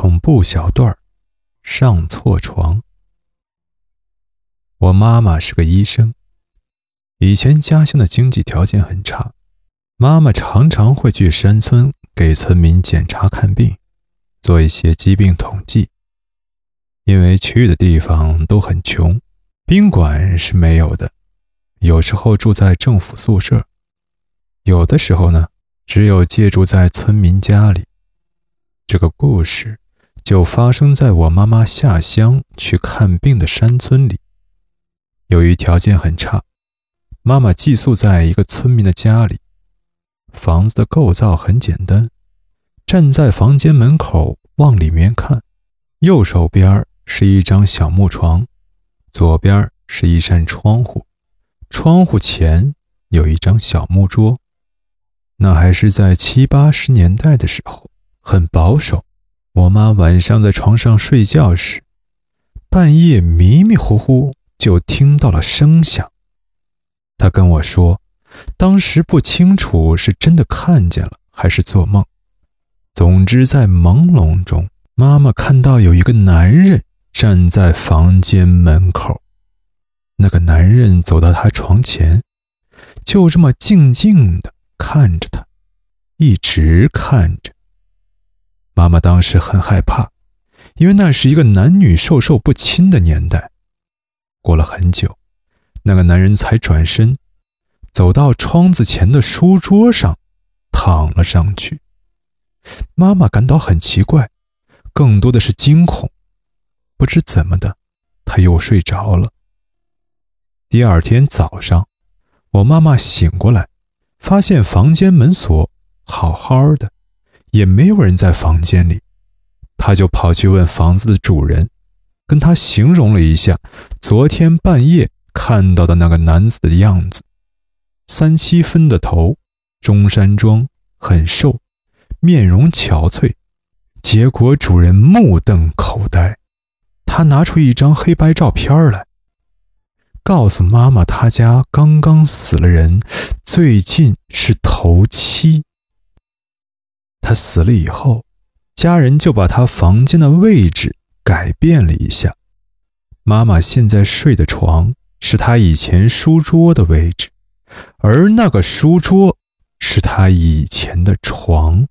恐怖小段儿，上错床。我妈妈是个医生，以前家乡的经济条件很差，妈妈常常会去山村给村民检查看病，做一些疾病统计。因为去的地方都很穷，宾馆是没有的，有时候住在政府宿舍，有的时候呢，只有借住在村民家里。这个故事就发生在我妈妈下乡去看病的山村里。由于条件很差，妈妈寄宿在一个村民的家里。房子的构造很简单，站在房间门口往里面看，右手边是一张小木床，左边是一扇窗户，窗户前有一张小木桌。那还是在七八十年代的时候。很保守。我妈晚上在床上睡觉时，半夜迷迷糊糊就听到了声响。她跟我说，当时不清楚是真的看见了还是做梦。总之，在朦胧中，妈妈看到有一个男人站在房间门口。那个男人走到她床前，就这么静静的看着她，一直看着。妈妈当时很害怕，因为那是一个男女授受不亲的年代。过了很久，那个男人才转身，走到窗子前的书桌上，躺了上去。妈妈感到很奇怪，更多的是惊恐。不知怎么的，他又睡着了。第二天早上，我妈妈醒过来，发现房间门锁好好的。也没有人在房间里，他就跑去问房子的主人，跟他形容了一下昨天半夜看到的那个男子的样子：三七分的头，中山装，很瘦，面容憔悴。结果主人目瞪口呆，他拿出一张黑白照片来，告诉妈妈他家刚刚死了人，最近是头七。他死了以后，家人就把他房间的位置改变了一下。妈妈现在睡的床是他以前书桌的位置，而那个书桌是他以前的床。